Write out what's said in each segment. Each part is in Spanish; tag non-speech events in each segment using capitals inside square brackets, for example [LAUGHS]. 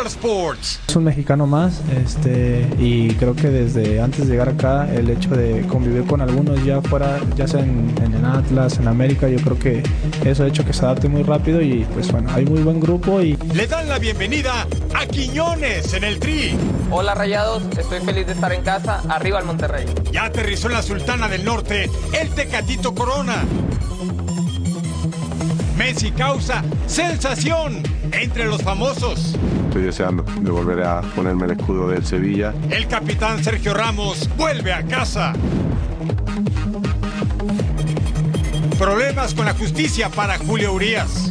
Hoy en Total Sports. Es un mexicano más, este, y creo que desde antes de llegar acá, el hecho de convivir con algunos ya fuera, ya sea en, en el Atlas, en América, yo creo que eso ha hecho que se adapte muy rápido y pues bueno, hay muy buen grupo y Le dan la bienvenida a Quiñones en el Tri. Hola Rayados, estoy feliz de estar en casa, arriba al Monterrey. Ya aterrizó en la Sultana del Norte el Tecatito Corona. Messi causa sensación entre los famosos. Estoy deseando de volver a ponerme el escudo del Sevilla. El capitán Sergio Ramos vuelve a casa. Problemas con la justicia para Julio Urias.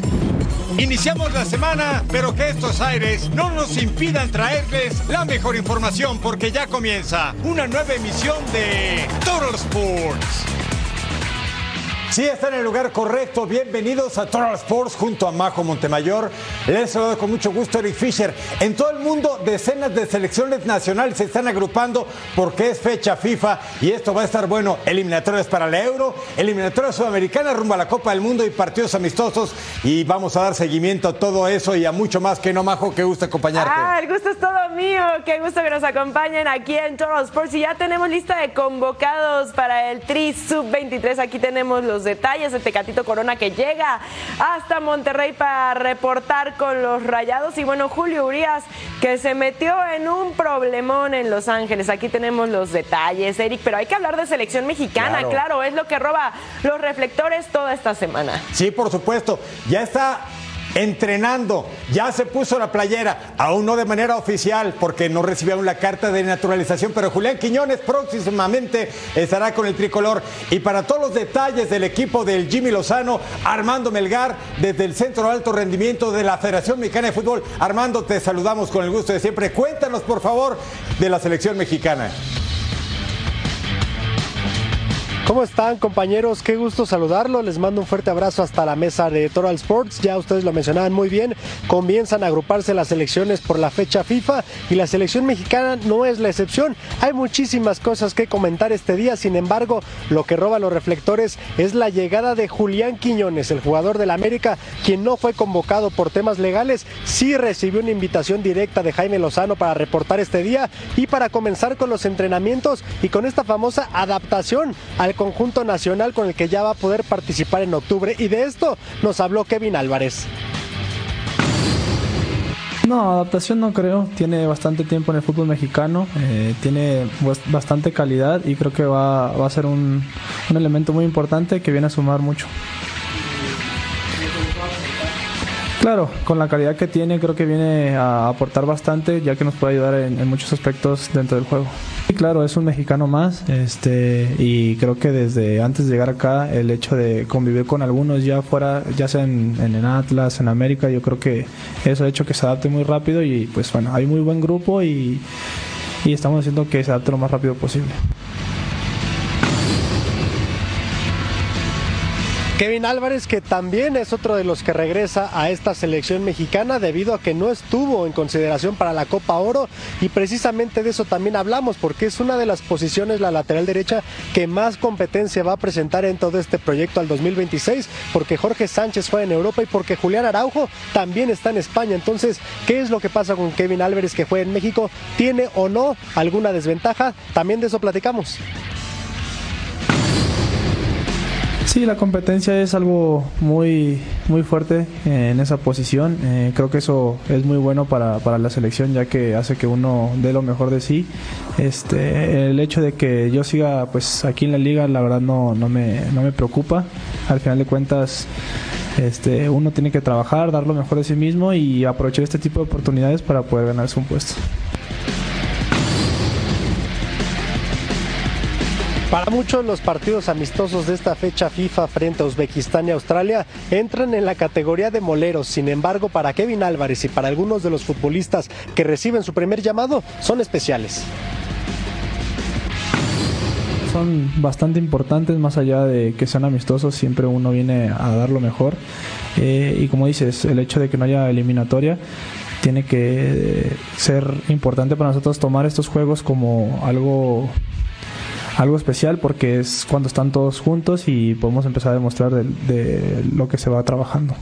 Iniciamos la semana, pero que estos aires no nos impidan traerles la mejor información porque ya comienza una nueva emisión de Total Sports. Sí, están en el lugar correcto. Bienvenidos a Total Sports junto a Majo Montemayor. Les saludo con mucho gusto Eric Fisher. En todo el mundo, decenas de selecciones nacionales se están agrupando porque es fecha FIFA y esto va a estar bueno. Eliminatorias para la Euro, eliminatorias sudamericanas rumbo a la Copa del Mundo y partidos amistosos. Y vamos a dar seguimiento a todo eso y a mucho más que no, Majo, que gusta acompañarte. Ah, el gusto es todo mío. Qué gusto que nos acompañen aquí en Total Sports. Y ya tenemos lista de convocados para el Tri Sub-23. Aquí tenemos los detalles de Tecatito Corona que llega hasta Monterrey para reportar con los rayados. Y bueno, Julio Urias que se metió en un problemón en Los Ángeles. Aquí tenemos los detalles, Eric. Pero hay que hablar de selección mexicana, Claro. claro, es lo que roba los reflectores toda esta semana. Sí, por supuesto. Ya está entrenando, ya se puso la playera, aún no de manera oficial porque no recibió aún la carta de naturalización, pero Julián Quiñones próximamente estará con el tricolor. Y para todos los detalles del equipo del Jimmy Lozano, Armando Melgar, desde el Centro de Alto Rendimiento de la Federación Mexicana de Fútbol. Armando, te saludamos con el gusto de siempre. Cuéntanos, por favor, de la selección mexicana. ¿Cómo están compañeros? Qué gusto saludarlo. Les mando un fuerte abrazo hasta la mesa de Total Sports. Ya ustedes lo mencionaban muy bien. Comienzan a agruparse las selecciones por la fecha FIFA y la selección mexicana no es la excepción. Hay muchísimas cosas que comentar este día. Sin embargo, lo que roba los reflectores es la llegada de Julián Quiñones, el jugador del América, quien no fue convocado por temas legales. Sí recibió una invitación directa de Jaime Lozano para reportar este día y para comenzar con los entrenamientos y con esta famosa adaptación al conjunto nacional con el que ya va a poder participar en octubre. Y de esto nos habló Kevin Álvarez. No, adaptación no creo. Tiene bastante tiempo en el fútbol mexicano, eh, tiene bas- bastante calidad y creo que va, va a ser un, un elemento muy importante que viene a sumar mucho. Claro, con la calidad que tiene creo que viene a aportar bastante ya que nos puede ayudar en, muchos aspectos dentro del juego. Y claro, es un mexicano más este, y creo que desde antes de llegar acá el hecho de convivir con algunos ya fuera, ya sea en, en el Atlas, en América, yo creo que eso ha hecho que se adapte muy rápido y pues bueno, hay muy buen grupo y, y estamos haciendo que se adapte lo más rápido posible. Kevin Álvarez, que también es otro de los que regresa a esta selección mexicana debido a que no estuvo en consideración para la Copa Oro y precisamente de eso también hablamos porque es una de las posiciones, la lateral derecha, que más competencia va a presentar en todo este proyecto al 2026 porque Jorge Sánchez fue en Europa y porque Julián Araujo también está en España. Entonces, ¿qué es lo que pasa con Kevin Álvarez que juega en México? ¿Tiene o no alguna desventaja? También de eso platicamos. Sí, la competencia es algo muy, muy fuerte eh, en esa posición. Eh, creo que eso es muy bueno para, para la selección, ya que hace que uno dé lo mejor de sí. Este, el hecho de que yo siga pues aquí en la liga, la verdad no, no, me, no me preocupa. Al final de cuentas, este, uno tiene que trabajar, dar lo mejor de sí mismo y aprovechar este tipo de oportunidades para poder ganarse un puesto. Para muchos los partidos amistosos de esta fecha FIFA frente a Uzbekistán y Australia entran en la categoría de moleros. Sin embargo, para Kevin Álvarez y para algunos de los futbolistas que reciben su primer llamado son especiales. Son bastante importantes, más allá de que sean amistosos, siempre uno viene a dar lo mejor. Eh, y como dices, el hecho de que no haya eliminatoria tiene que ser importante para nosotros tomar estos juegos como algo algo especial porque es cuando están todos juntos y podemos empezar a demostrar de, de lo que se va trabajando.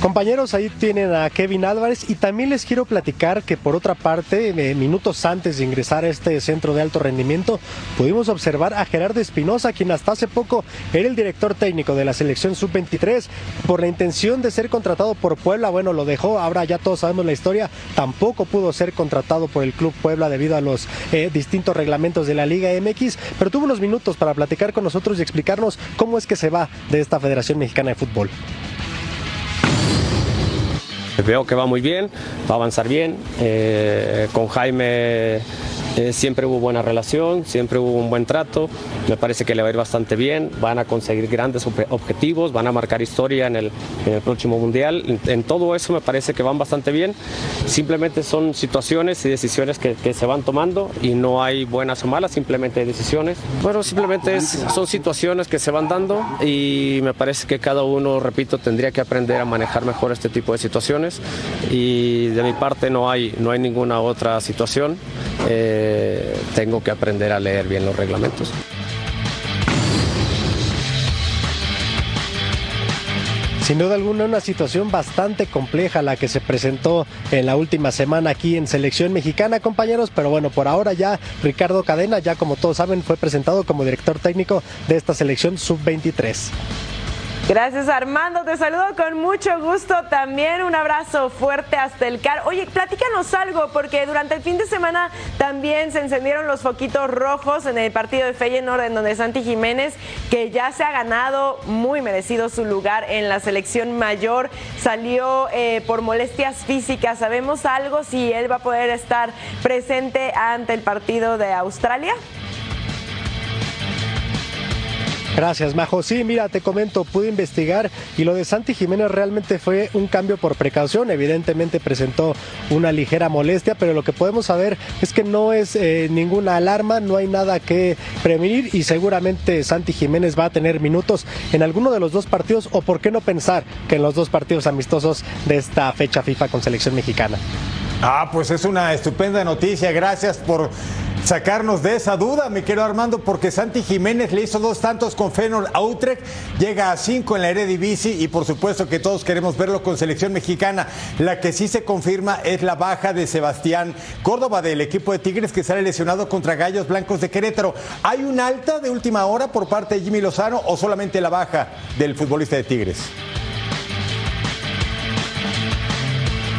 Compañeros, ahí tienen a Kevin Álvarez y también les quiero platicar que por otra parte, eh, minutos antes de ingresar a este centro de alto rendimiento, pudimos observar a Gerardo Espinosa, quien hasta hace poco era el director técnico de la selección sub-23, por la intención de ser contratado por Puebla, bueno, lo dejó, ahora ya todos sabemos la historia, tampoco pudo ser contratado por el Club Puebla debido a los eh, distintos reglamentos de la Liga MX, pero tuvo unos minutos para platicar con nosotros y explicarnos cómo es que se va de esta Federación Mexicana de Fútbol. Veo que va muy bien, va a avanzar bien. Eh, con Jaime eh, siempre hubo buena relación, siempre hubo un buen trato. Me parece que le va a ir bastante bien. Van a conseguir grandes objetivos, van a marcar historia en el, en el próximo mundial. En, en, todo eso me parece que van bastante bien. Simplemente son situaciones y decisiones que, que, se van tomando y no hay buenas o malas, simplemente decisiones. Bueno, simplemente es, son situaciones que se van dando y me parece que cada uno, repito, tendría que aprender a manejar mejor este tipo de situaciones. Y de mi parte no hay, no hay ninguna otra situación. Eh, tengo que aprender a leer bien los reglamentos. Sin duda alguna una situación bastante compleja la que se presentó en la última semana aquí en selección mexicana compañeros, pero bueno, por ahora ya Ricardo Cadena, ya como todos saben, fue presentado como director técnico de esta selección sub-23. Gracias Armando, te saludo con mucho gusto también, un abrazo fuerte hasta el car. Oye, platícanos algo, porque durante el fin de semana también se encendieron los foquitos rojos en el partido de Feyenoord, en donde Santi Jiménez, que ya se ha ganado muy merecido su lugar en la selección mayor, salió eh, por molestias físicas. ¿Sabemos algo si él va a poder estar presente ante el partido de Australia? Gracias, Majo. Sí, mira, te comento, pude investigar y lo de Santi Jiménez realmente fue un cambio por precaución. Evidentemente presentó una ligera molestia, pero lo que podemos saber es que no es eh, ninguna alarma, no hay nada que prevenir y seguramente Santi Jiménez va a tener minutos en alguno de los dos partidos o por qué no pensar que en los dos partidos amistosos de esta fecha FIFA con selección mexicana. Ah, pues es una estupenda noticia. Gracias por sacarnos de esa duda, mi querido Armando, porque Santi Jiménez le hizo dos tantos con Fenor a Utrecht, llega a cinco en la Eredivisie y por supuesto que todos queremos verlo con selección mexicana. La que sí se confirma es la baja de Sebastián Córdoba del equipo de Tigres que sale lesionado contra Gallos Blancos de Querétaro. ¿Hay un alta de última hora por parte de Jimmy Lozano o solamente la baja del futbolista de Tigres?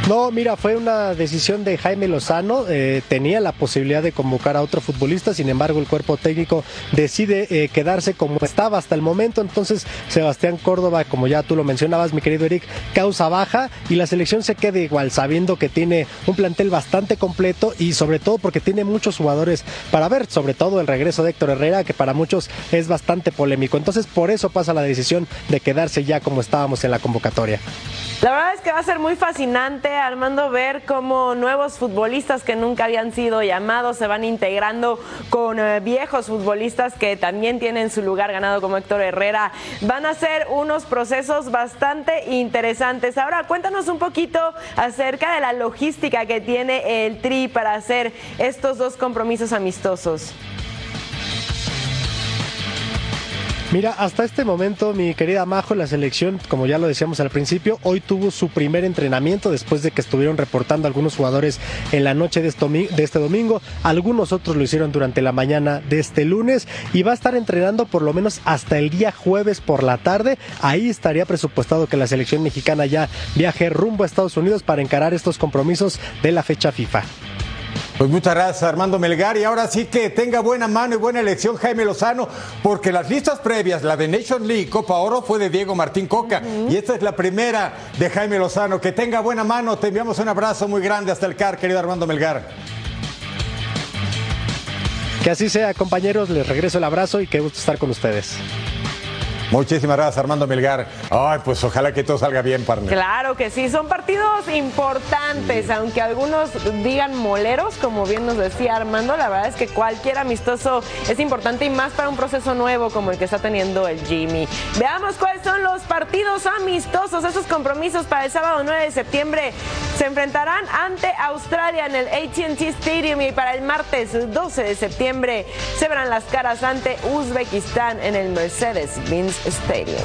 No, mira, fue una decisión de Jaime Lozano. Eh, tenía la posibilidad de convocar a otro futbolista, sin embargo, el cuerpo técnico decide eh, quedarse como estaba hasta el momento. Entonces, Sebastián Córdoba, como ya tú lo mencionabas, mi querido Eric, causa baja y la selección se queda igual, sabiendo que tiene un plantel bastante completo y sobre todo porque tiene muchos jugadores para ver, sobre todo el regreso de Héctor Herrera, que para muchos es bastante polémico. Entonces, por eso pasa la decisión de quedarse ya como estábamos en la convocatoria. La verdad es que va a ser muy fascinante, Armando, ver cómo nuevos futbolistas que nunca habían sido llamados se van integrando con eh, viejos futbolistas que también tienen su lugar ganado como Héctor Herrera. Van a ser unos procesos bastante interesantes. Ahora, cuéntanos un poquito acerca de la logística que tiene el Tri para hacer estos dos compromisos amistosos. Mira, hasta este momento, mi querida Majo, la selección, como ya lo decíamos al principio, hoy tuvo su primer entrenamiento después de que estuvieron reportando algunos jugadores en la noche de este domingo. Algunos otros lo hicieron durante la mañana de este lunes y va a estar entrenando por lo menos hasta el día jueves por la tarde. Ahí estaría presupuestado que la selección mexicana ya viaje rumbo a Estados Unidos para encarar estos compromisos de la fecha FIFA. Pues muchas gracias Armando Melgar y ahora sí que tenga buena mano y buena elección Jaime Lozano porque las listas previas, la de Nation League, Copa Oro fue de Diego Martín Coca uh -huh. y esta es la primera de Jaime Lozano. Que tenga buena mano, te enviamos un abrazo muy grande hasta el CAR, querido Armando Melgar. Que así sea, compañeros, les regreso el abrazo y qué gusto estar con ustedes. Muchísimas gracias, Armando Melgar. Ay, pues ojalá que todo salga bien, partner. Claro que sí, son partidos importantes, aunque algunos digan moleros, como bien nos decía Armando, la verdad es que cualquier amistoso es importante y más para un proceso nuevo como el que está teniendo el Jimmy. Veamos cuáles son los partidos amistosos, esos compromisos para el sábado 9 de septiembre. Se enfrentarán ante Australia en el ATT Stadium y para el martes 12 de septiembre se verán las caras ante Uzbekistán en el Mercedes-Benz Stadium.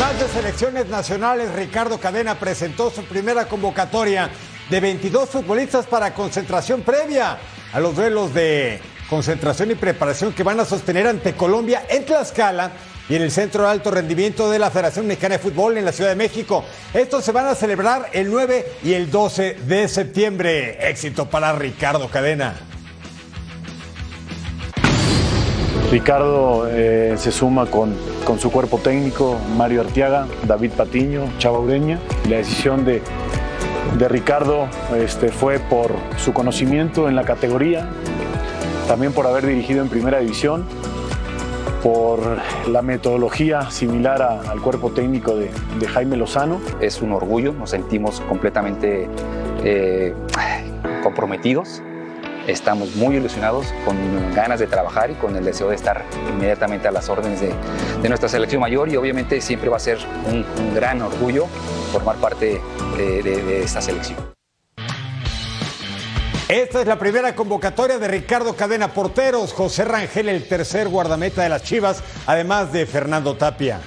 Más de selecciones nacionales, Ricardo Cadena presentó su primera convocatoria de 22 futbolistas para concentración previa a los duelos de concentración y preparación que van a sostener ante Colombia en Tlaxcala y en el Centro de Alto Rendimiento de la Federación Mexicana de Fútbol en la Ciudad de México. Estos se van a celebrar el 9 y el 12 de septiembre. Éxito para Ricardo Cadena. Ricardo eh, se suma con, con, su cuerpo técnico, Mario Artiaga, David Patiño, Chava Ureña. La decisión de, de Ricardo este, fue por su conocimiento en la categoría, también por haber dirigido en primera división, por la metodología similar al cuerpo técnico de, Jaime Lozano. Es un orgullo, nos sentimos completamente eh, comprometidos estamos muy ilusionados, con ganas de trabajar y con el deseo de estar inmediatamente a las órdenes de, nuestra selección mayor y obviamente siempre va a ser un, gran orgullo formar parte de, de esta selección. Esta es la primera convocatoria de Ricardo Cadena Porteros, José Rangel el tercer guardameta de las Chivas, además de Fernando Tapia.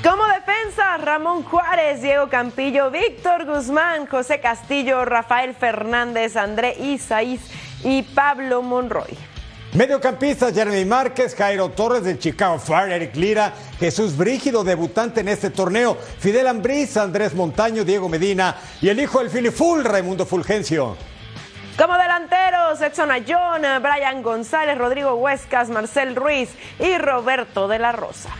Como defensa, Ramón Juárez, Diego Campillo, Víctor Guzmán, José Castillo, Rafael Fernández, André Isaís y Pablo Monroy. Mediocampistas Jeremy Márquez, Jairo Torres del Chicago Fire, Eric Lira, Jesús Brígido, debutante en este torneo, Fidel Ambriz, Andrés Montaño, Diego Medina y el hijo del Filiful, Raimundo Fulgencio. Como delanteros, Edson Ayón, Brian González, Rodrigo Huescas, Marcel Ruiz y Roberto de la Rosa.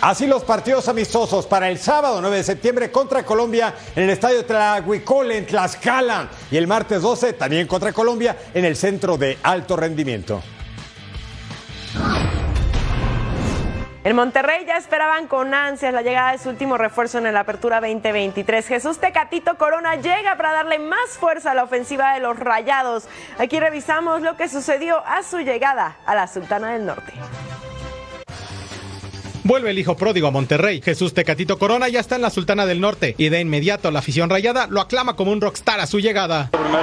Así los partidos amistosos para el sábado 9 de septiembre contra Colombia en el estadio Tlahuicole en Tlaxcala y el martes 12 también contra Colombia en el centro de alto rendimiento. En Monterrey ya esperaban con ansias la llegada de su último refuerzo en la Apertura 2023. Jesús Tecatito Corona llega para darle más fuerza a la ofensiva de los Rayados. Aquí revisamos lo que sucedió a su llegada a la Sultana del Norte. Vuelve el hijo pródigo a Monterrey. Jesús Tecatito Corona ya está en la Sultana del Norte y de inmediato la afición rayada lo aclama como un rockstar a su llegada. Para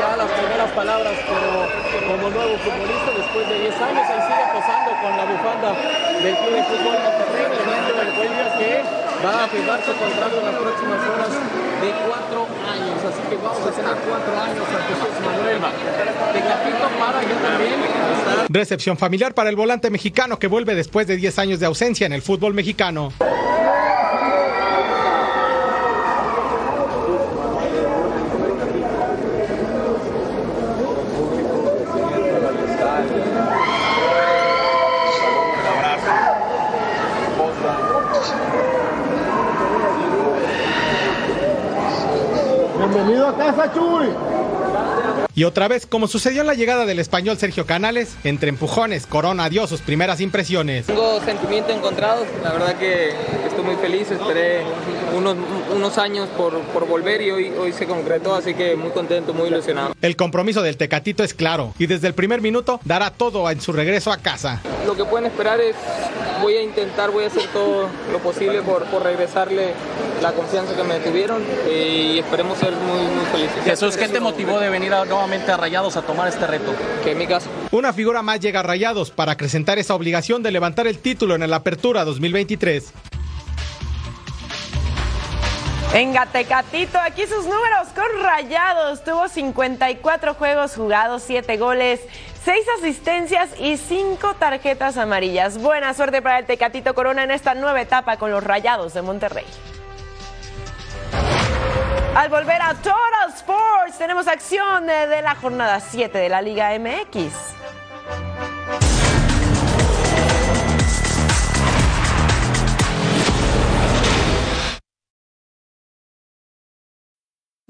ya las primeras palabras como, como nuevo futbolista después de 10 años, de Recepción familiar para el volante mexicano que vuelve después de 10 años de ausencia en el fútbol mexicano. Bienvenido a casa, Chuy. Y otra vez, como sucedió en la llegada del español Sergio Canales, entre empujones, Corona dio sus primeras impresiones. Tengo sentimientos encontrados, la verdad que estoy muy feliz, esperé unos, unos años por, por volver y hoy, hoy se concretó, así que muy contento, muy ilusionado. El compromiso del Tecatito es claro y desde el primer minuto dará todo en su regreso a casa. Lo que pueden esperar es, voy a intentar, voy a hacer todo lo posible por, por regresarle la confianza que me tuvieron y esperemos ser muy, muy felices. Jesús, ¿qué te motivó de venir a, nuevamente a Rayados a tomar este reto? Que en mi caso. Una figura más llega a Rayados para acrecentar esa obligación de levantar el título en la Apertura 2023. Venga, Tecatito, aquí sus números con Rayados. Tuvo 54 juegos jugados, 7 goles, 6 asistencias y 5 tarjetas amarillas. Buena suerte para el Tecatito Corona en esta nueva etapa con los Rayados de Monterrey. Al volver a Total Sports, tenemos acción de la jornada 7 de la Liga MX.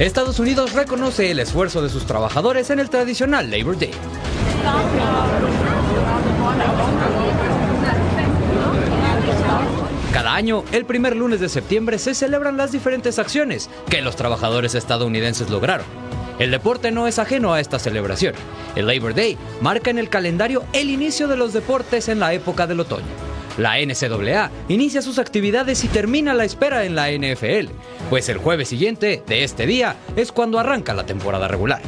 Estados Unidos reconoce el esfuerzo de sus trabajadores en el tradicional Labor Day. Cada año, el primer lunes de septiembre, se celebran las diferentes acciones que los trabajadores estadounidenses lograron. El deporte no es ajeno a esta celebración. El Labor Day marca en el calendario el inicio de los deportes en la época del otoño. La NCAA inicia sus actividades y termina la espera en la NFL, pues el jueves siguiente de este día es cuando arranca la temporada regular.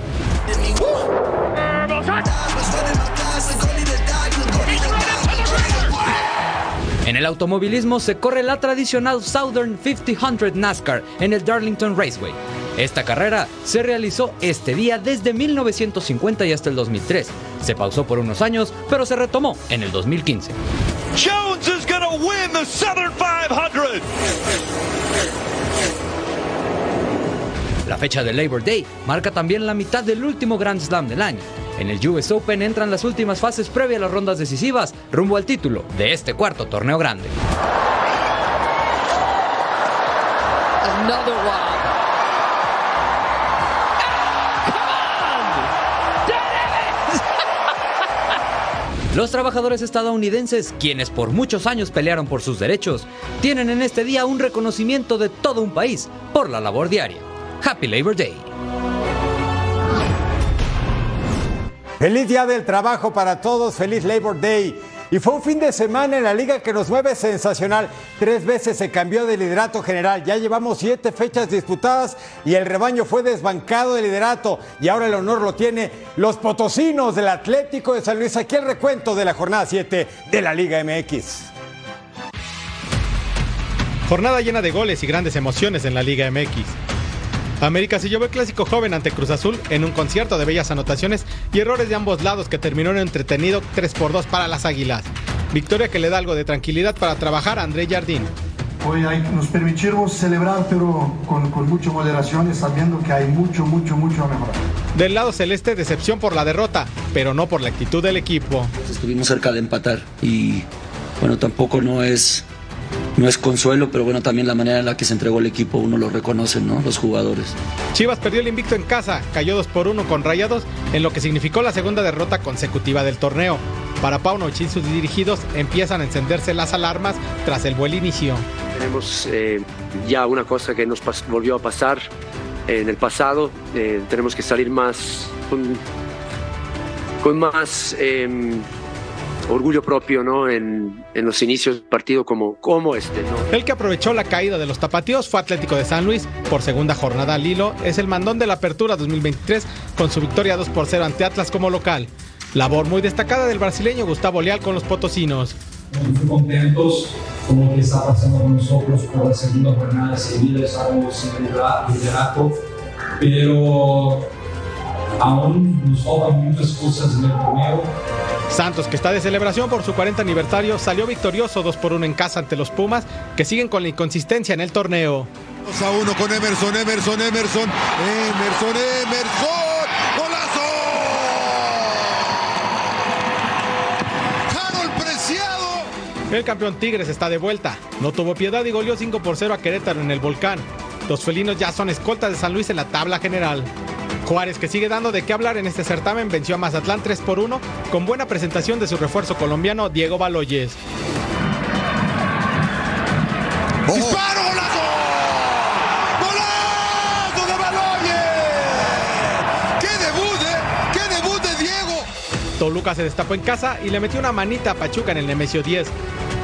En el automovilismo se corre la tradicional Southern 500 NASCAR en el Darlington Raceway. Esta carrera se realizó este día desde 1950 y hasta el 2003. Se pausó por unos años, pero se retomó en el 2015. Jones is going to win the Southern 500. La fecha de Labor Day marca también la mitad del último Grand Slam del año. En el US Open entran las últimas fases previas a las rondas decisivas rumbo al título de este cuarto torneo grande. Another one. Los trabajadores estadounidenses, quienes por muchos años pelearon por sus derechos, tienen en este día un reconocimiento de todo un país por la labor diaria. Happy Labor Day. Feliz día del trabajo para todos, feliz Labor Day. Y fue un fin de semana en la liga que nos mueve sensacional. Tres veces se cambió de liderato general. Ya llevamos siete fechas disputadas y el rebaño fue desbancado de liderato. Y ahora el honor lo tiene los potosinos del Atlético de San Luis. Aquí el recuento de la jornada 7 de la Liga MX. Jornada llena de goles y grandes emociones en la Liga MX. América se llevó el clásico joven ante Cruz Azul en un concierto de bellas anotaciones y errores de ambos lados que terminó en entretenido 3 por 2 para las Águilas. Victoria que le da algo de tranquilidad para trabajar a André Jardín. Hoy hay- nos permitimos celebrar, pero con, con mucha moderación y sabiendo que hay mucho, mucho, mucho a mejorar. Del lado celeste, decepción por la derrota, pero no por la actitud del equipo. Estuvimos cerca de empatar y bueno, tampoco no es, no es consuelo, pero bueno, también la manera en la que se entregó el equipo uno lo reconoce, ¿no? Los jugadores. Chivas perdió el invicto en casa, cayó 2 por 1 con Rayados, en lo que significó la segunda derrota consecutiva del torneo. Para Paunovic y sus dirigidos empiezan a encenderse las alarmas tras el buen inicio. Tenemos eh, ya una cosa que nos volvió a pasar en el pasado. eh, tenemos que salir más con, con más eh, orgullo propio ¿no? en, en los inicios del partido como, como este. ¿no? El que aprovechó la caída de los tapatíos fue Atlético de San Luis. Por segunda jornada al hilo, es el mandón de la apertura 2023 con su victoria 2 por 0 ante Atlas como local. Labor muy destacada del brasileño Gustavo Leal con los potosinos. muy contentos con lo que está pasando con nosotros por la segunda jornada seguida, estamos sin lidera- liderato, pero aún nos faltan muchas cosas en el torneo. Santos, que está de celebración por su 40 aniversario, salió victorioso 2 por 1 en casa ante los Pumas, que siguen con la inconsistencia en el torneo. 2 a 1 con Emerson, Emerson, Emerson, Emerson, Emerson, golazo. Harold Preciado. El campeón Tigres está de vuelta. No tuvo piedad y goleó 5 por 0 a Querétaro en el Volcán. Los felinos ya son escoltas de San Luis en la tabla general. Juárez, que sigue dando de qué hablar en este certamen, venció a Mazatlán 3 por 1 con buena presentación de su refuerzo colombiano Diego Baloyes. ¡Disparo, golazo! ¡Golazo de Baloyes! ¡Qué debut, eh! ¡Qué debut de Diego! Toluca se destapó en casa y le metió una manita a Pachuca en el Nemesio 10.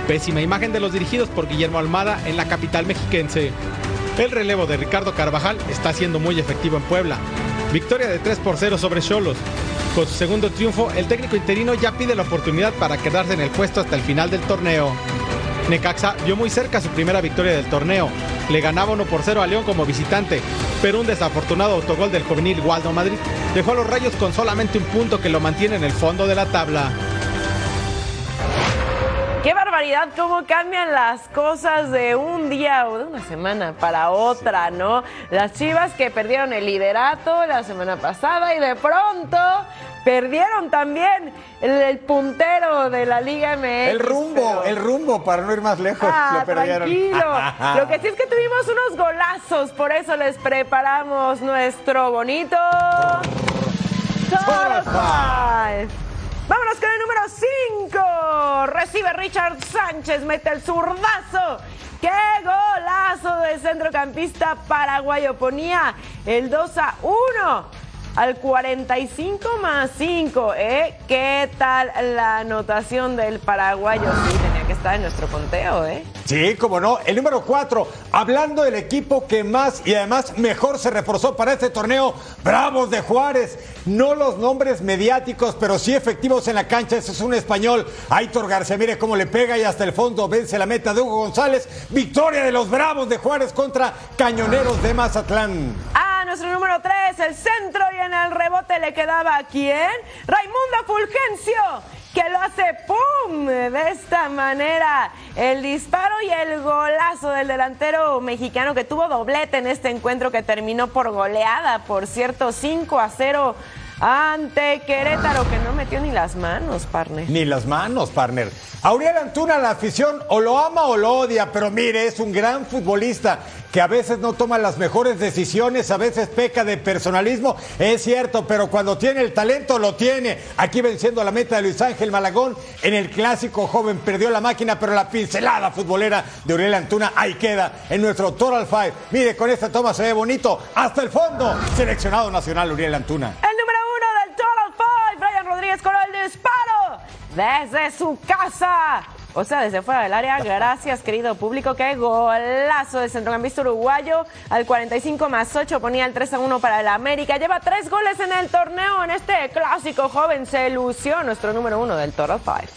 Pésima imagen de los dirigidos por Guillermo Almada en la capital mexiquense. El relevo de Ricardo Carvajal está siendo muy efectivo en Puebla. Victoria de 3 por 0 sobre Cholos. Con su segundo triunfo, el técnico interino ya pide la oportunidad para quedarse en el puesto hasta el final del torneo. Necaxa vio muy cerca su primera victoria del torneo. Le ganaba 1 por 0 a León como visitante, pero un desafortunado autogol del juvenil Waldo Madrid dejó a los Rayos con solamente un punto que lo mantiene en el fondo de la tabla. Qué barbaridad, cómo cambian las cosas de un día o de una semana para otra, ¿no? Las Chivas que perdieron el liderato la semana pasada y de pronto perdieron también el, el puntero de la Liga MX. El rumbo, pero- el rumbo, para no ir más lejos, Ah, lo perdieron. tranquilo. [LAUGHS] Lo que sí es que tuvimos unos golazos, por eso les preparamos nuestro bonito Total Five. Vámonos con el número 5. Recibe Richard Sánchez, mete el zurdazo. ¡Qué golazo del centrocampista paraguayo! Ponía el 2 a 1 al 45 más 5. ¿eh? ¿Qué tal la anotación del paraguayo? Tenía que estar en nuestro conteo, ¿eh? Sí, como no. El número 4, hablando del equipo que más y además mejor se reforzó para este torneo, Bravos de Juárez. No los nombres mediáticos, pero sí efectivos en la cancha. Ese es un español. Aitor García, mire cómo le pega y hasta el fondo vence la meta de Hugo González. Victoria de los Bravos de Juárez contra Cañoneros de Mazatlán. A nuestro número 3, el centro y en el rebote le quedaba a quién? Raimundo Fulgencio, que lo hace ¡pum! De esta manera. El disparo y el golazo del delantero mexicano que tuvo doblete en este encuentro que terminó por goleada, por cierto, 5 a 0 ante Querétaro, que no metió ni las manos, partner. Ni las manos, partner. Auriel Antuna, la afición o lo ama o lo odia, pero mire, es un gran futbolista que a veces no toma las mejores decisiones, a veces peca de personalismo, es cierto, pero cuando tiene el talento lo tiene. Aquí venciendo la meta de Luis Ángel Malagón en el clásico joven, perdió la máquina, pero la pincelada futbolera de Auriel Antuna ahí queda en nuestro Total Five. Mire, con esta toma se ve bonito, hasta el fondo, seleccionado nacional Auriel Antuna. El número uno del Total Five, Brian Rodríguez con el disparo desde su casa. O sea, desde fuera del área. Gracias, querido público. Qué golazo del centrocampista uruguayo. Al 45 más 8 ponía el 3 a 1 para el América. Lleva tres goles en el torneo. En este clásico joven se lució nuestro número uno del Total Five.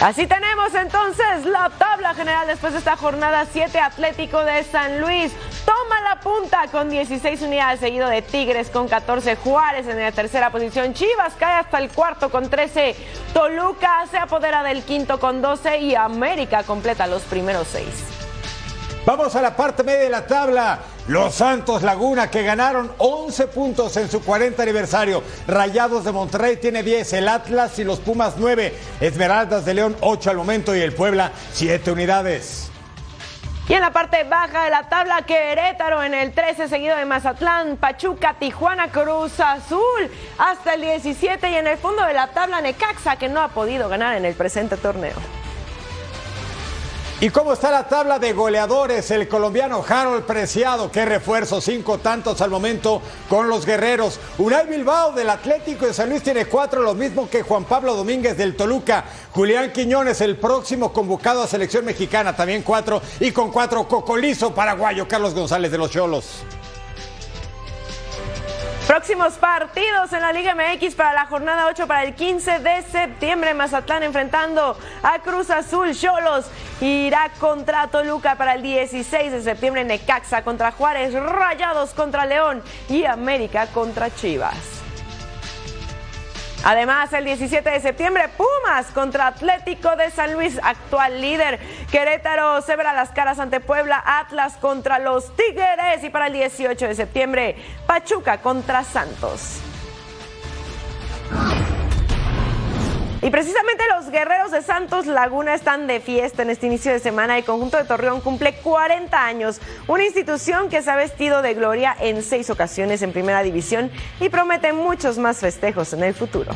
Así tenemos entonces la tabla general después de esta jornada 7 Atlético de San Luis. Toma la punta con 16 unidades, seguido de Tigres con 14 Juárez en la tercera posición. Chivas cae hasta el cuarto con 13. Toluca se apodera del quinto con 12 y América completa los primeros seis. Vamos a la parte media de la tabla. Los Santos Laguna que ganaron 11 puntos en su 40 aniversario. Rayados de Monterrey tiene 10, el Atlas y los Pumas 9, Esmeraldas de León 8 al momento y el Puebla 7 unidades. Y en la parte baja de la tabla, Querétaro en el 13, seguido de Mazatlán, Pachuca, Tijuana, Cruz Azul, hasta el 17. Y en el fondo de la tabla, Necaxa, que no ha podido ganar en el presente torneo. ¿Y cómo está la tabla de goleadores? El colombiano Harold Preciado, qué refuerzo, cinco tantos al momento con los guerreros. Unai Bilbao del Atlético de San Luis tiene cuatro, lo mismo que Juan Pablo Domínguez del Toluca. Julián Quiñones, el próximo convocado a selección mexicana, también cuatro. Y con cuatro, Cocolizo, paraguayo, Carlos González de los Cholos. Próximos partidos en la Liga MX para la jornada 8 para el 15 de septiembre. Mazatlán enfrentando a Cruz Azul. Cholos irá contra Toluca para el 16 de septiembre. Necaxa contra Juárez. Rayados contra León. Y América contra Chivas. Además, el 17 de septiembre, Pumas contra Atlético de San Luis, actual líder. Querétaro se verá las caras ante Puebla, Atlas contra los Tigres. Y para el 18 de septiembre, Pachuca contra Santos. Y precisamente los guerreros de Santos Laguna están de fiesta en este inicio de semana. El conjunto de Torreón cumple 40 años, una institución que se ha vestido de gloria en seis ocasiones en primera división y promete muchos más festejos en el futuro.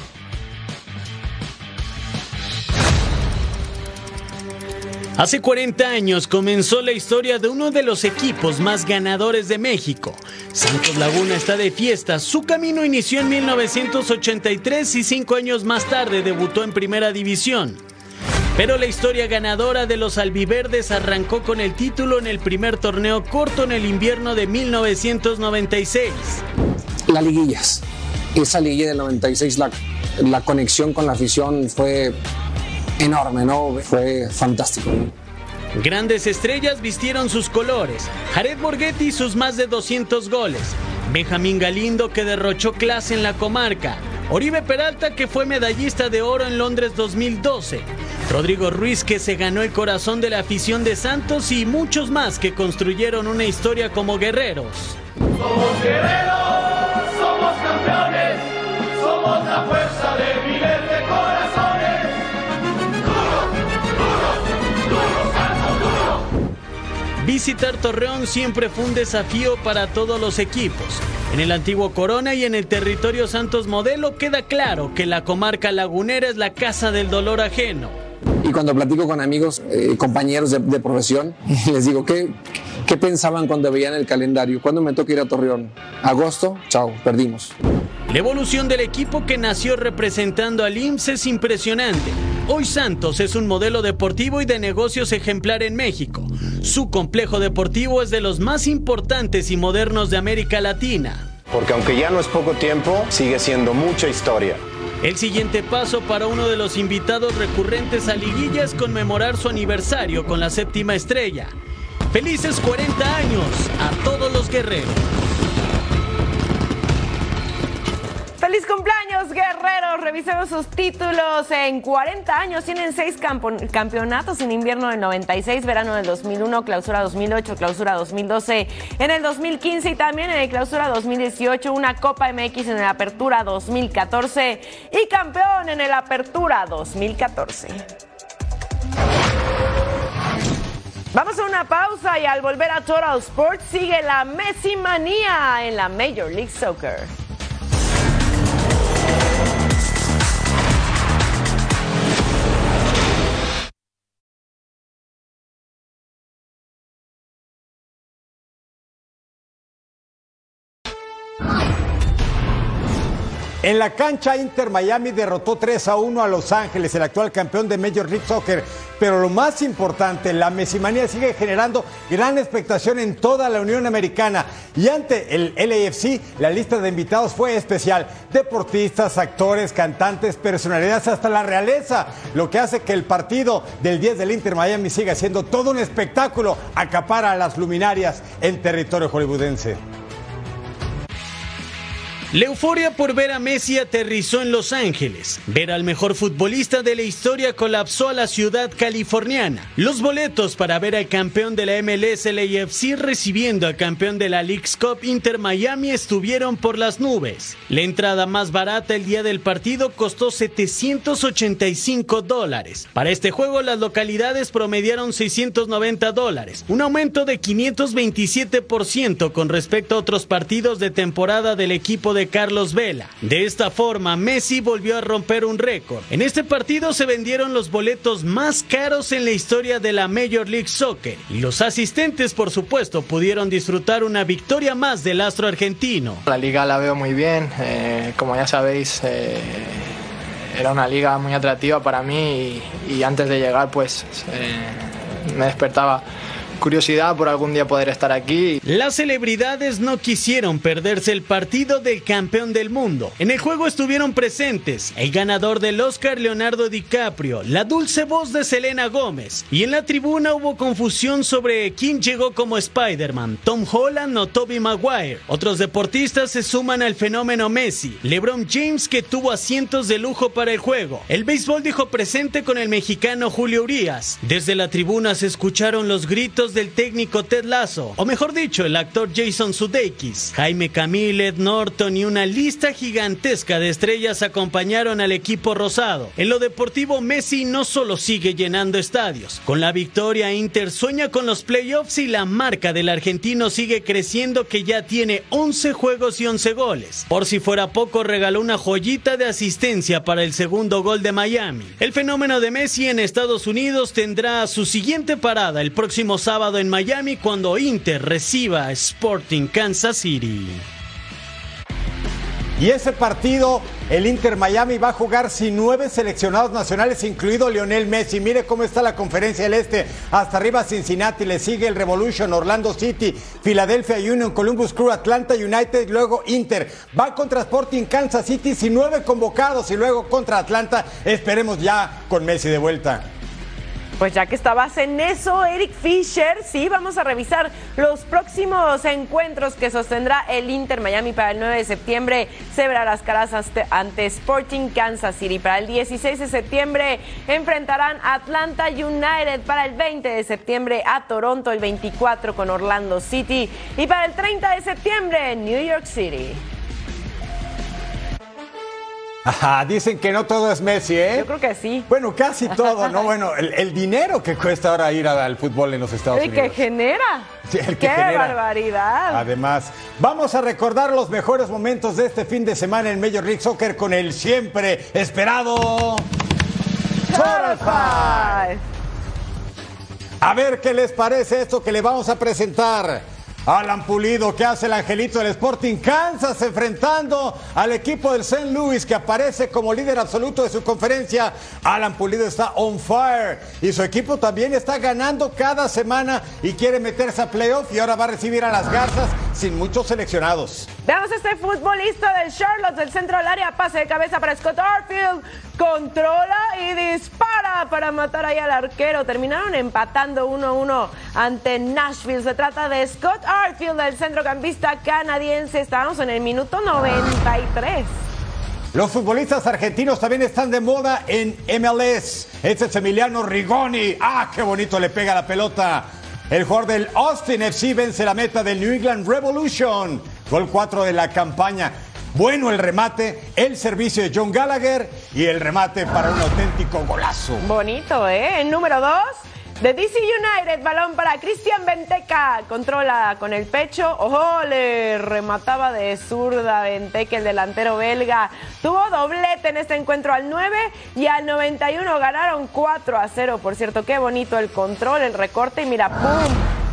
Hace 40 años comenzó la historia de uno de los equipos más ganadores de México. Santos Laguna está de fiesta. Su camino inició en 1983 y cinco años más tarde debutó en Primera División. Pero la historia ganadora de los albiverdes arrancó con el título en el primer torneo corto en el invierno de 1996. las liguillas. Esa liguilla del 96, la, la conexión con la afición fue enorme, ¿no? Fue fantástico. Grandes estrellas vistieron sus colores. Jared Borghetti sus más de 200 goles. Benjamín Galindo que derrochó clase en la comarca. Oribe Peralta que fue medallista de oro en Londres 2012. Rodrigo Ruiz que se ganó el corazón de la afición de Santos y muchos más que construyeron una historia como guerreros. Somos guerreros, somos campeones, somos la fuerza de miles Visitar Torreón siempre fue un desafío para todos los equipos. En el antiguo Corona y en el territorio Santos Modelo queda claro que la comarca lagunera es la casa del dolor ajeno. Y cuando platico con amigos, eh, compañeros de, de, profesión, [LAUGHS] les digo, ¿qué, ¿qué pensaban cuando veían el calendario? ¿Cuándo me toca ir a Torreón? ¿Agosto? Chao, perdimos. La evolución del equipo que nació representando al IMSS es impresionante. Hoy Santos es un modelo deportivo y de negocios ejemplar en México. Su complejo deportivo es de los más importantes y modernos de América Latina. Porque aunque ya no es poco tiempo, sigue siendo mucha historia. El siguiente paso para uno de los invitados recurrentes a Liguilla es conmemorar su aniversario con la séptima estrella. Felices 40 años a todos los guerreros. ¡Feliz cumpleaños, guerreros! Revisemos sus títulos. En 40 años tienen seis campeonatos en invierno del 96, verano del 2001, clausura 2008, clausura 2012 en el 2015 y también en el clausura 2018, una Copa MX en el Apertura 2014 y campeón en el Apertura 2014. Vamos a una pausa y al volver a Total Sports sigue la Messi manía en la Major League Soccer. En la cancha Inter Miami derrotó 3 a 1 a Los Ángeles, el actual campeón de Major League Soccer. Pero lo más importante, la mesimanía sigue generando gran expectación en toda la Unión Americana. Y ante el LAFC, la lista de invitados fue especial. Deportistas, actores, cantantes, personalidades, hasta la realeza. Lo que hace que el partido del 10 del Inter Miami siga siendo todo un espectáculo. Acapara a las luminarias en territorio hollywoodense. La euforia por ver a Messi aterrizó en Los Ángeles. Ver al mejor futbolista de la historia colapsó a la ciudad californiana. Los boletos para ver al campeón de la MLS LAFC recibiendo al campeón de la League's Cup Inter Miami estuvieron por las nubes. La entrada más barata el día del partido costó 785 dólares. Para este juego las localidades promediaron 690 dólares, un aumento de 527% con respecto a otros partidos de temporada del equipo de de Carlos Vela. De esta forma, Messi volvió a romper un récord. En este partido se vendieron los boletos más caros en la historia de la Major League Soccer y los asistentes, por supuesto, pudieron disfrutar una victoria más del astro argentino. La liga la veo muy bien, eh, como ya sabéis. Eh, era una liga muy atractiva para mí y, antes de llegar pues eh, me despertaba curiosidad por algún día poder estar aquí. Las celebridades no quisieron perderse el partido del campeón del mundo. En el juego estuvieron presentes el ganador del Oscar Leonardo DiCaprio, la dulce voz de Selena Gómez, y en la tribuna hubo confusión sobre quién llegó como Spider-Man, Tom Holland o Toby Maguire. Otros deportistas se suman al fenómeno Messi, LeBron James que tuvo asientos de lujo para el juego. El béisbol dijo presente con el mexicano Julio Urias. Desde la tribuna se escucharon los gritos del técnico Ted Lasso, o mejor dicho, el actor Jason Sudeikis. Jaime Camille, Ed Norton y una lista gigantesca de estrellas acompañaron al equipo rosado. En lo deportivo, Messi no solo sigue llenando estadios. Con la victoria, Inter sueña con los playoffs y la marca del argentino sigue creciendo que ya tiene 11 juegos y 11 goles. Por si fuera poco, regaló una joyita de asistencia para el segundo gol de Miami. El fenómeno de Messi en Estados Unidos tendrá su siguiente parada el próximo sábado en Miami cuando Inter reciba Sporting Kansas City. Y ese partido, el Inter Miami va a jugar sin nueve seleccionados nacionales, incluido Lionel Messi. Mire cómo está la conferencia del Este. Hasta arriba Cincinnati, le sigue el Revolution, Orlando City, Philadelphia Union, Columbus Crew, Atlanta United, luego Inter. Va contra Sporting Kansas City sin nueve convocados y luego contra Atlanta. Esperemos ya con Messi de vuelta. Pues ya que estabas en eso, Eric Fisher, sí, vamos a revisar los próximos encuentros que sostendrá el Inter Miami para el 9 de septiembre. Cebra las caras ante Sporting Kansas City. Para el 16 de septiembre enfrentarán Atlanta United. Para el 20 de septiembre a Toronto, el 24 con Orlando City. Y para el 30 de septiembre, New York City. Ajá, dicen que no todo es Messi, ¿eh? Yo creo que sí. Bueno, casi todo, ¿no? [LAUGHS] Bueno, el, el dinero que cuesta ahora ir al fútbol en los Estados El Unidos. que genera. Sí, el que ¡Qué genera. barbaridad! Además, vamos a recordar los mejores momentos de este fin de semana en Major League Soccer con el siempre esperado Five. A ver qué les parece esto que le vamos a presentar. Alan Pulido, que hace el angelito del Sporting Kansas, enfrentando al equipo del St. Louis, que aparece como líder absoluto de su conferencia. Alan Pulido está on fire y su equipo también está ganando cada semana y quiere meterse a playoff y ahora va a recibir a las Garzas sin muchos seleccionados. Veamos a este futbolista del Charlotte del centro del área, pase de cabeza para Scott Arfield, controla y dispara para matar ahí al arquero. Terminaron empatando 1-1 ante Nashville. Se trata de Scott Arfield, el centrocampista canadiense. Estábamos en el minuto 93. Los futbolistas argentinos también están de moda en MLS. Este es Emiliano Rigoni. ¡Ah, qué bonito le pega la pelota! El jugador del Austin FC vence la meta del New England Revolution. Gol 4 de la campaña. Bueno el remate, el servicio de John Gallagher y el remate para un auténtico golazo. Bonito, ¿eh? El número 2 de DC United, balón para Cristian Venteca. Controla con el pecho. Ojo, le remataba de zurda Venteca, el delantero belga. Tuvo doblete en este encuentro al 9 y al 91 ganaron 4 a 0. Por cierto, qué bonito el control, el recorte y mira, ¡pum!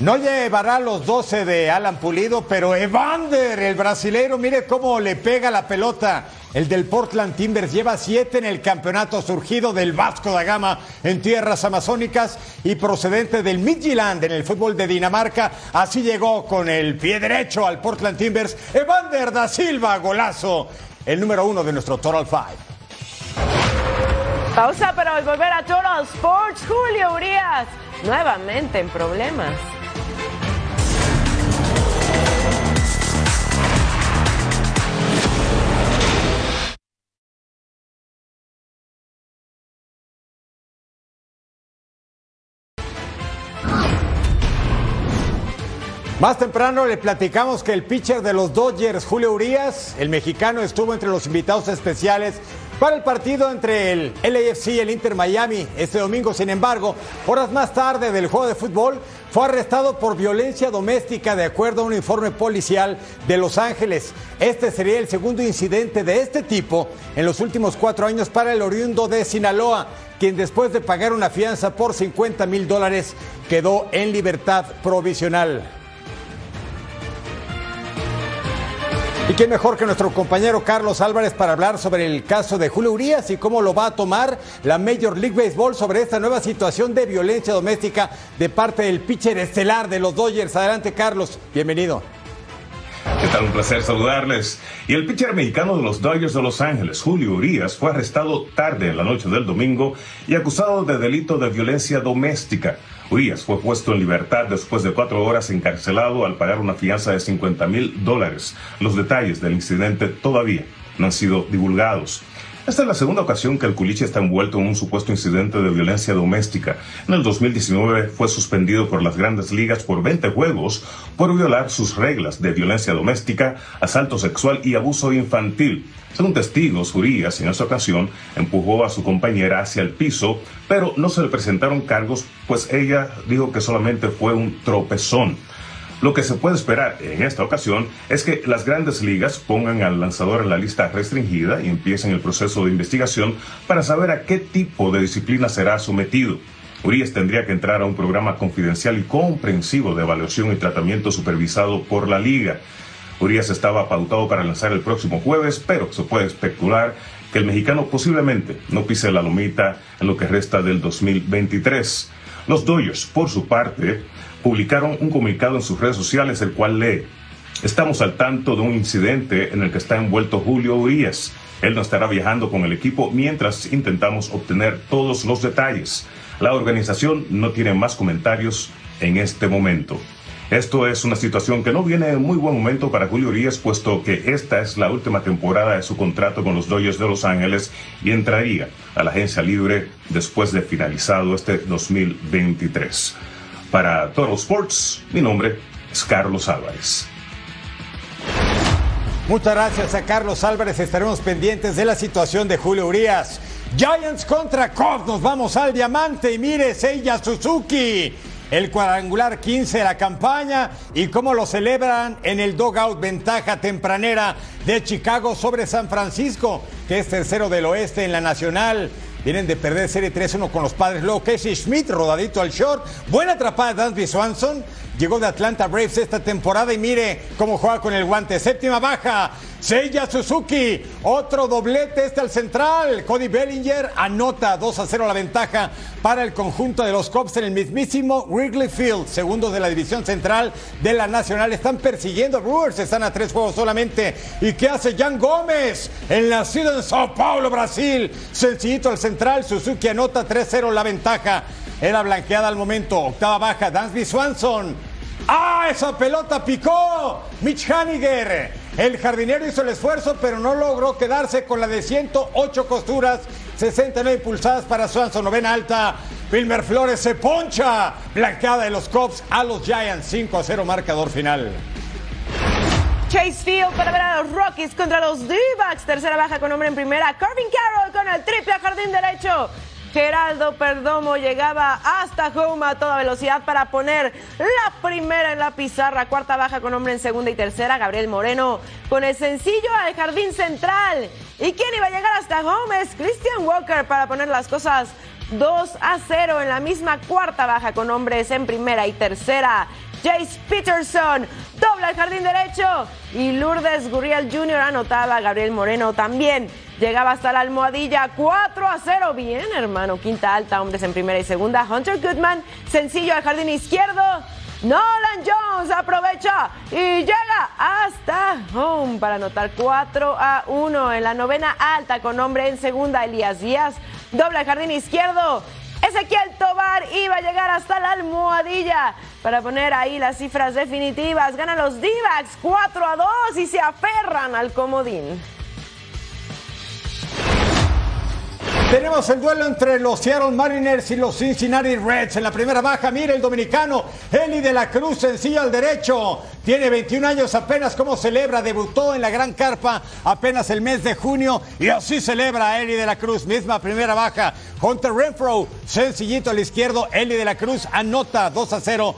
No llevará los 12 de Alan Pulido, pero Evander, el brasileiro, mire cómo le pega la pelota. El del Portland Timbers lleva 7 en el campeonato surgido del Vasco da Gama en tierras amazónicas y procedente del Midtjylland en el fútbol de Dinamarca. Así llegó con el pie derecho al Portland Timbers. Evander da Silva, golazo. El número uno de nuestro Total Five. Pausa, pero al volver a Total Sports, Julio Urias nuevamente en problemas. Más temprano le platicamos que el pitcher de los Dodgers, Julio Urias, el mexicano, estuvo entre los invitados especiales para el partido entre el LAFC y el Inter Miami este domingo. Sin embargo, horas más tarde del juego de fútbol, fue arrestado por violencia doméstica de acuerdo a un informe policial de Los Ángeles. Este sería el segundo incidente de este tipo en los últimos cuatro años para el oriundo de Sinaloa, quien después de pagar una fianza por 50 mil dólares quedó en libertad provisional. Y quién mejor que nuestro compañero Carlos Álvarez para hablar sobre el caso de Julio Urias y cómo lo va a tomar la Major League Baseball sobre esta nueva situación de violencia doméstica de parte del pitcher estelar de los Dodgers. Adelante, Carlos. Bienvenido. ¿Qué tal? Un placer saludarles. Y el pitcher mexicano de los Dodgers de Los Ángeles, Julio Urias, fue arrestado tarde en la noche del domingo y acusado de delito de violencia doméstica. Urias fue puesto en libertad después de cuatro horas encarcelado al pagar una fianza de 50 mil dólares. Los detalles del incidente todavía no han sido divulgados. Esta es la segunda ocasión que el culiche está envuelto en un supuesto incidente de violencia doméstica. En el 2019 fue suspendido por las grandes ligas por 20 juegos por violar sus reglas de violencia doméstica, asalto sexual y abuso infantil. Según testigos, Urias en esa ocasión empujó a su compañera hacia el piso, pero no se le presentaron cargos, pues ella dijo que solamente fue un tropezón. Lo que se puede esperar en esta ocasión es que las grandes ligas pongan al lanzador en la lista restringida y empiecen el proceso de investigación para saber a qué tipo de disciplina será sometido. Urias tendría que entrar a un programa confidencial y comprensivo de evaluación y tratamiento supervisado por la liga. Urias estaba pautado para lanzar el próximo jueves, pero se puede especular que el mexicano posiblemente no pise la lomita en lo que resta del 2023. Los Dodgers, por su parte, publicaron un comunicado en sus redes sociales el cual lee, estamos al tanto de un incidente en el que está envuelto Julio Urias. Él no estará viajando con el equipo mientras intentamos obtener todos los detalles. La organización no tiene más comentarios en este momento. Esto es una situación que no viene en muy buen momento para Julio Urias, puesto que esta es la última temporada de su contrato con los Dodgers de Los Ángeles y entraría a la agencia libre después de finalizado este 2023. Para Total Sports, mi nombre es Carlos Álvarez. Muchas gracias a Carlos Álvarez. Estaremos pendientes de la situación de Julio Urias. Giants contra Cubs. Nos vamos al diamante y mire, Seiya Suzuki el cuadrangular 15 de la campaña y cómo lo celebran en el dogout ventaja tempranera de Chicago sobre San Francisco, que es tercero del oeste en la nacional. Vienen de perder serie 3-1 con los padres luego Casey Schmidt, rodadito al short. Buena atrapada de Dansby Swanson. Llegó de Atlanta Braves esta temporada y mire cómo juega con el guante. Séptima baja. Seiya Suzuki. Otro doblete este al central. Cody Bellinger anota 2 a 0 la ventaja para el conjunto de los Cubs en el mismísimo Wrigley Field. Segundo de la división central de la Nacional. Están persiguiendo a Brewers. Están a tres juegos solamente. ¿Y qué hace Jan Gómez? En la ciudad de Sao Paulo, Brasil. Sencillito al central. Suzuki anota 3-0 la ventaja. Era blanqueada al momento. Octava baja. Dansby Swanson. ¡Ah! Esa pelota picó. Mitch Haniger. El jardinero hizo el esfuerzo, pero no logró quedarse con la de 108 costuras, 69 pulsadas para Swanson, novena alta. Wilmer Flores se poncha. Blanqueada de los Cubs a los Giants. 5 a 0 marcador final. Chase Field para ver a los Rockies contra los D-Backs. Tercera baja con hombre en primera. Corbin Carroll con el triple a jardín derecho. Geraldo Perdomo llegaba hasta home a toda velocidad para poner la primera en la pizarra. Cuarta baja con hombre en segunda y tercera. Gabriel Moreno con el sencillo al jardín central. ¿Y quién iba a llegar hasta home? Es Christian Walker para poner las cosas 2 a 0 en la misma cuarta baja con hombres en primera y tercera. Jace Peterson dobla el jardín derecho y Lourdes Gurriel Jr. anotaba. Gabriel Moreno también llegaba hasta la almohadilla 4 a 0. Bien, hermano. Quinta alta, hombres en primera y segunda. Hunter Goodman, sencillo al jardín izquierdo. Nolan Jones aprovecha y llega hasta home para anotar 4 a 1 en la novena alta con hombre en segunda. Elías Díaz dobla el jardín izquierdo. Ezequiel Tobar iba a llegar hasta la almohadilla para poner ahí las cifras definitivas. Ganan los D-backs 4 a 2 y se aferran al comodín. Tenemos el duelo entre los Seattle Mariners y los Cincinnati Reds. En la primera baja, mire el dominicano Eli de la Cruz, sencillo al derecho. Tiene 21 años apenas como celebra. Debutó en la Gran Carpa apenas el mes de junio y así celebra Eli de la Cruz. Misma primera baja. Hunter Renfro, sencillito al izquierdo. Eli de la Cruz anota 2 a 0.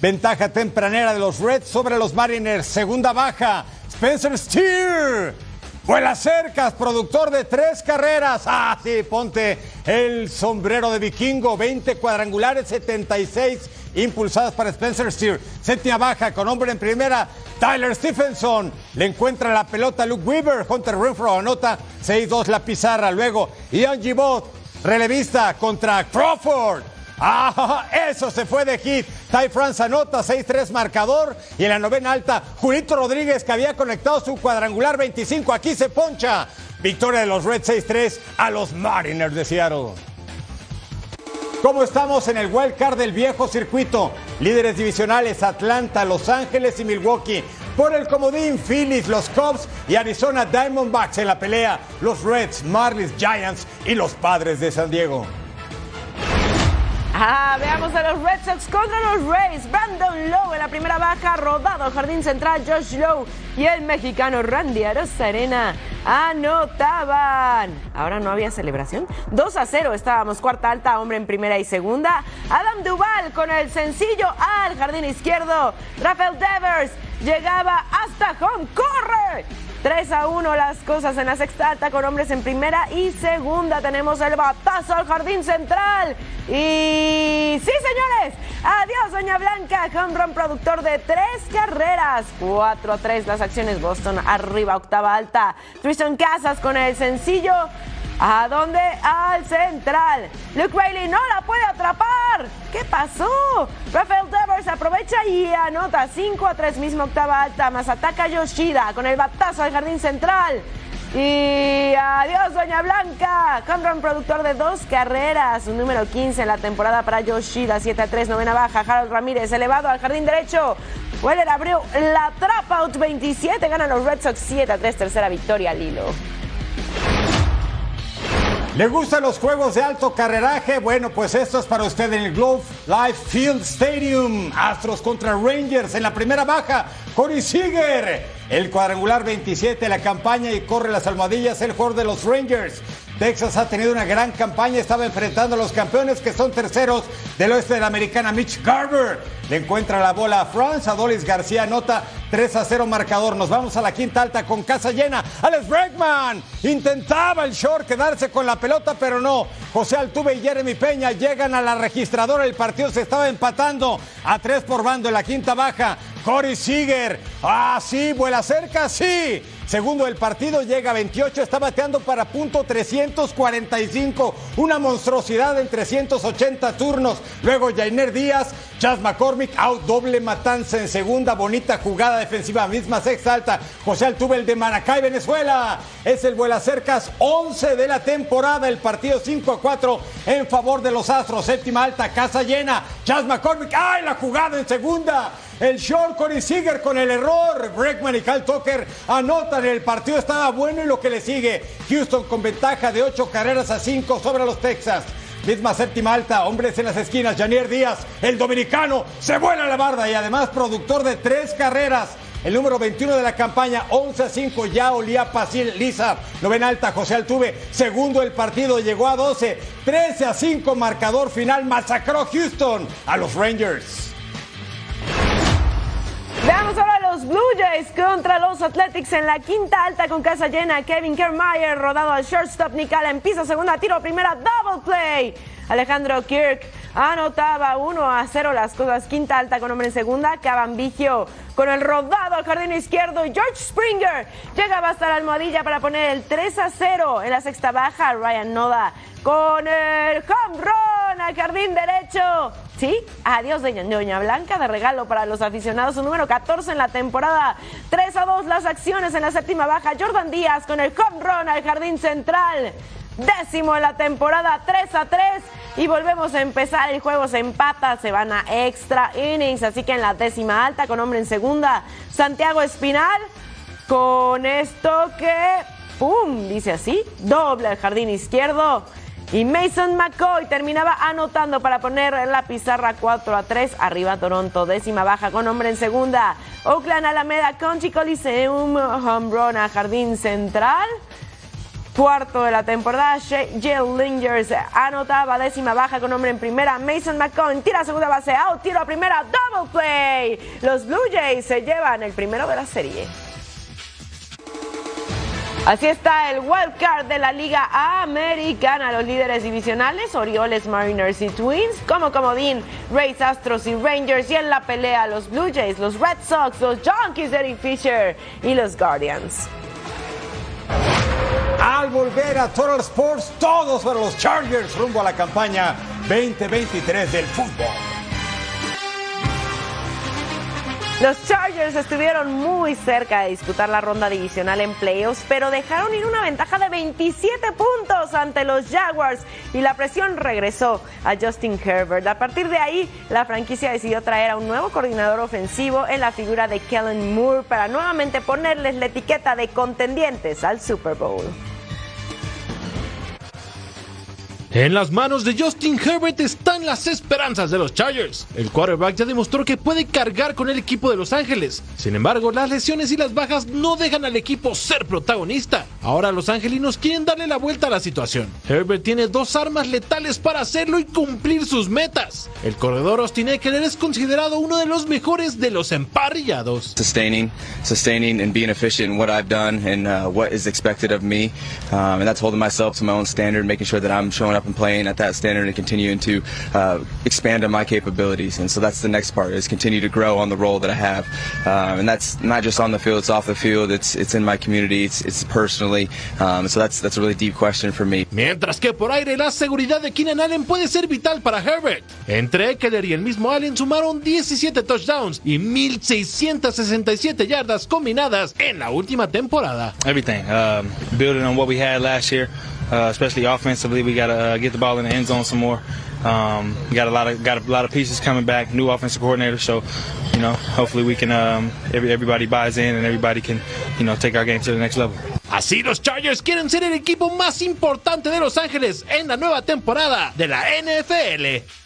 Ventaja tempranera de los Reds sobre los Mariners. Segunda baja. Spencer Steer. Vuela cercas, productor de tres carreras. Ah, sí, ponte el sombrero de vikingo. 20 cuadrangulares, 76 impulsadas para Spencer Steer. Séptima baja con hombre en primera. Tyler Stephenson le encuentra la pelota a Luke Weaver. Hunter Renfro anota 6-2 la pizarra. Luego Ian Gibot, relevista contra Crawford. ¡Ah! Eso se fue de hit. Ty France anota 6-3 marcador. Y en la novena alta, Julito Rodríguez, que había conectado su cuadrangular 25. Aquí se poncha. Victoria de los Reds 6-3 a los Mariners de Seattle. ¿Cómo estamos en el wild card del viejo circuito? Líderes divisionales Atlanta, Los Ángeles y Milwaukee. Por el comodín, Phillies, los Cubs y Arizona Diamondbacks en la pelea. Los Reds, Marlins, Giants y los Padres de San Diego. Veamos a los Red Sox contra los Rays. Brandon Lowe en la primera baja, rodado al jardín central. Josh Lowe y el mexicano Randy Arozarena anotaban. Ahora no había celebración. 2 a 0 estábamos cuarta alta, hombre en primera y segunda. Adam Duval con el sencillo al jardín izquierdo. Rafael Devers llegaba hasta home. ¡Corre! 3 a 1 las cosas en la sexta alta con hombres en primera y segunda. Tenemos el batazo al jardín central. Y sí, señores, adiós, Doña Blanca. Home run productor de tres carreras. 4 a 3 las acciones. Boston arriba, octava alta. Tristan Casas con el sencillo. ¿A dónde? Al central. Luke Riley no la puede atrapar. ¿Qué pasó? Rafael Devers aprovecha y anota 5 a 3, mismo octava alta. Más ataca Yoshida con el batazo al jardín central. Y adiós, Doña Blanca. Conran, productor de dos carreras. Número 15 en la temporada para Yoshida. 7 a 3, novena baja. Harold Ramírez elevado al jardín derecho. Weller abrió la trap out 27. Ganan los Red Sox 7 a 3, tercera victoria, Lilo. ¿Le gustan los juegos de alto carreraje? Bueno, pues esto es para usted en el Globe Life Field Stadium. Astros contra Rangers en la primera baja. Corey Seager, el cuadrangular 27 de la campaña y corre las almohadillas, el jugador de los Rangers. Texas ha tenido una gran campaña, estaba enfrentando a los campeones que son terceros del oeste de la americana, Mitch Garber. Le encuentra la bola a France, Adolis García anota 3 a 0 marcador. Nos vamos a la quinta alta con casa llena. Alex Bregman intentaba el short quedarse con la pelota, pero no. José Altuve y Jeremy Peña llegan a la registradora. El partido se estaba empatando a 3 por bando en la quinta baja. Corey Seager. Ah, sí, vuela cerca, sí. Segundo del partido, llega a 28, está bateando para punto 345, una monstruosidad en 380 turnos. Luego Jainer Díaz, Chas McCormick, out, doble matanza en segunda, bonita jugada defensiva, misma sexta alta. José Altuve, el de Maracay, Venezuela, es el vuela cercas 11 de la temporada, el partido 5 a 4 en favor de los Astros, séptima alta, casa llena. Chas McCormick, ¡ay, la jugada en segunda! El short Corey Seager con el error. Bregman y Cal Tucker anotan. El partido estaba bueno y lo que le sigue. Houston con ventaja de 8 carreras a 5 sobre los Texas. Misma séptima alta, hombres en las esquinas. Janier Díaz, el dominicano, se vuela la barda y además productor de tres carreras. El número 21 de la campaña, 11 a 5, ya olía Pacil Lisa. Novena alta, José Altuve. Segundo el partido, llegó a 12. 13 a 5, marcador final. Masacró Houston a los Rangers. Veamos ahora los Blue Jays contra los Athletics en la quinta alta con casa llena. Kevin Kiermaier rodado al shortstop. Nicala empieza segunda, tiro primera, double play. Alejandro Kirk anotaba 1 a 0 las cosas. Quinta alta con hombre en segunda. Cabambigio con el rodado al jardín izquierdo. George Springer llegaba hasta la almohadilla para poner el 3 a 0 en la sexta baja. Ryan Noda con el home run al jardín derecho. Sí, adiós de Doña Blanca de regalo para los aficionados. Su número 14 en la temporada. 3 a 2 las acciones en la séptima baja. Jordan Díaz con el home run al jardín central. Décimo en la temporada, 3 a 3. Y volvemos a empezar. El juego se empata, se van a extra innings. Así que en la décima alta, con hombre en segunda, Santiago Espinal. Con esto que, ¡pum! Dice así: doble al jardín izquierdo. Y Mason McCoy terminaba anotando para poner la pizarra 4 a 3. Arriba Toronto, décima baja con hombre en segunda. Oakland Alameda Conchi Coliseum, home run Jardín Central. Cuarto de la temporada, Jill Lingers anotaba décima baja con hombre en primera. Mason McCoy tira segunda base, out, tiro a primera, double play. Los Blue Jays se llevan el primero de la serie. Así está el wild card de la Liga Americana. Los líderes divisionales, Orioles, Mariners y Twins, como comodín, Rays, Astros y Rangers. Y en la pelea, los Blue Jays, los Red Sox, los Yankees Eric Fisher y los Guardians. Al volver a Total Sports, todos para los Chargers rumbo a la campaña 2023 del fútbol. Los Chargers estuvieron muy cerca de disputar la ronda divisional en playoffs, pero dejaron ir una ventaja de 27 puntos ante los Jaguars y la presión regresó a Justin Herbert. A partir de ahí, la franquicia decidió traer a un nuevo coordinador ofensivo en la figura de Kellen Moore para nuevamente ponerles la etiqueta de contendientes al Super Bowl. En las manos de Justin Herbert están las esperanzas de los Chargers. El quarterback ya demostró que puede cargar con el equipo de Los Ángeles. Sin embargo, las lesiones y las bajas no dejan al equipo ser protagonista. Ahora los angelinos quieren darle la vuelta a la situación. Herbert tiene dos armas letales para hacerlo y cumplir sus metas. El corredor Austin Eckler es considerado uno de los mejores de los emparrillados. Sustaining, sustaining and being efficient in what I've done and uh, what is expected of me. Um, and that's holding myself to my own standard, making sure that I'm showing up and playing at that standard and continuing to uh, expand on my capabilities. And so that's the next part is continue to grow on the role that I have. Um, and that's not just on the field, it's off the field, it's, it's in my community, it's, it's personally. Um, so that's, that's a really deep question for me. Mientras que por aire la seguridad de Keenan Allen puede ser vital para Herbert. Entre Eckler y el mismo Allen sumaron 17 touchdowns y 1667 yardas combinadas en la última temporada. Everything. Um, building on what we had last year, uh, especially offensively, we got to uh, get the ball in the end zone some more. Um, got a lot of got a lot of pieces coming back. New offensive coordinator, so you know, hopefully we can um, every, everybody buys in and everybody can you know take our game to the next level. Así los Chargers quieren ser el equipo más importante de Los Ángeles en la nueva temporada de la NFL.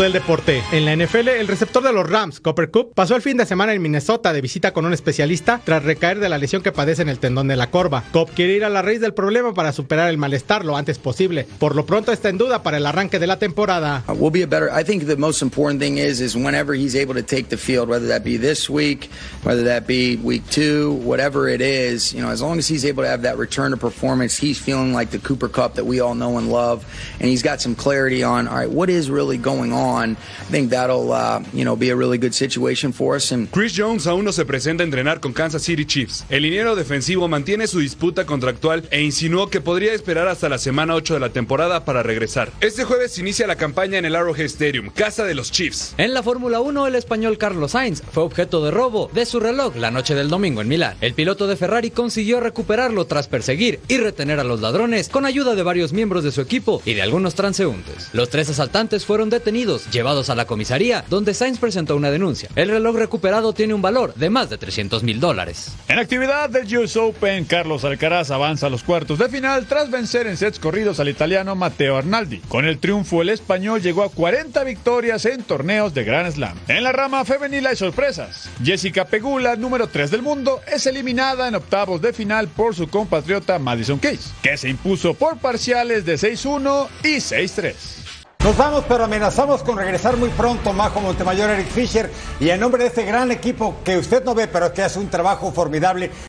Del deporte. En la NFL, el receptor de los Rams, Copper Cup, pasó el fin de semana en Minnesota de visita con un especialista tras recaer de la lesión que padece en el tendón de la corva. Cobb quiere ir a la raíz del problema para superar el malestar lo antes posible. Por lo pronto está en duda para el arranque de la temporada. Uh, we'll be a better. I think the most important thing is is whenever he's able to take the field, whether that be this week, whether that be week two, whatever it is, you know, as long as he's able to have that return to performance, he's feeling like the Cooper Cup that we all know and love, and he's got some clarity on all right, what is really going on. I think that'll uh, you know be a really good situation for us. And Chris Jones aún no se presenta a entrenar con Kansas City Chiefs. El liniero defensivo mantiene su disputa contractual e insinuó que podría esperar hasta la semana 8 de la temporada para regresar. Este jueves inicia la campaña en el Arrowhead Stadium, casa de los Chiefs. En la Fórmula 1, el español Carlos Sainz fue objeto de robo de su reloj la noche del domingo en Milán. El piloto de Ferrari consiguió recuperarlo tras perseguir y retener a los ladrones con ayuda de varios miembros de su equipo y de algunos transeúntes. Los tres asaltantes fueron detenidos, llevados a la comisaría, donde Sainz presentó una denuncia. El reloj recuperado tiene un valor de más de 300 mil dólares. En actividad del US Open, Carlos Alcaraz avanza a los cuartos de final tras vencer en sets corridos al italiano Matteo Arnaldi. Con el triunfo, el español llegó a 40 victorias en torneos de Grand Slam. En la rama femenil hay sorpresas. Jessica Pegula, número 3 del mundo, es eliminada en octavos de final por su compatriota Madison Keys, que se impuso por parciales de 6-1 y 6-3. Nos vamos, pero amenazamos con regresar muy pronto, Majo Montemayor, Eric Fisher, y en nombre de este gran equipo que usted no ve, pero que hace un trabajo formidable,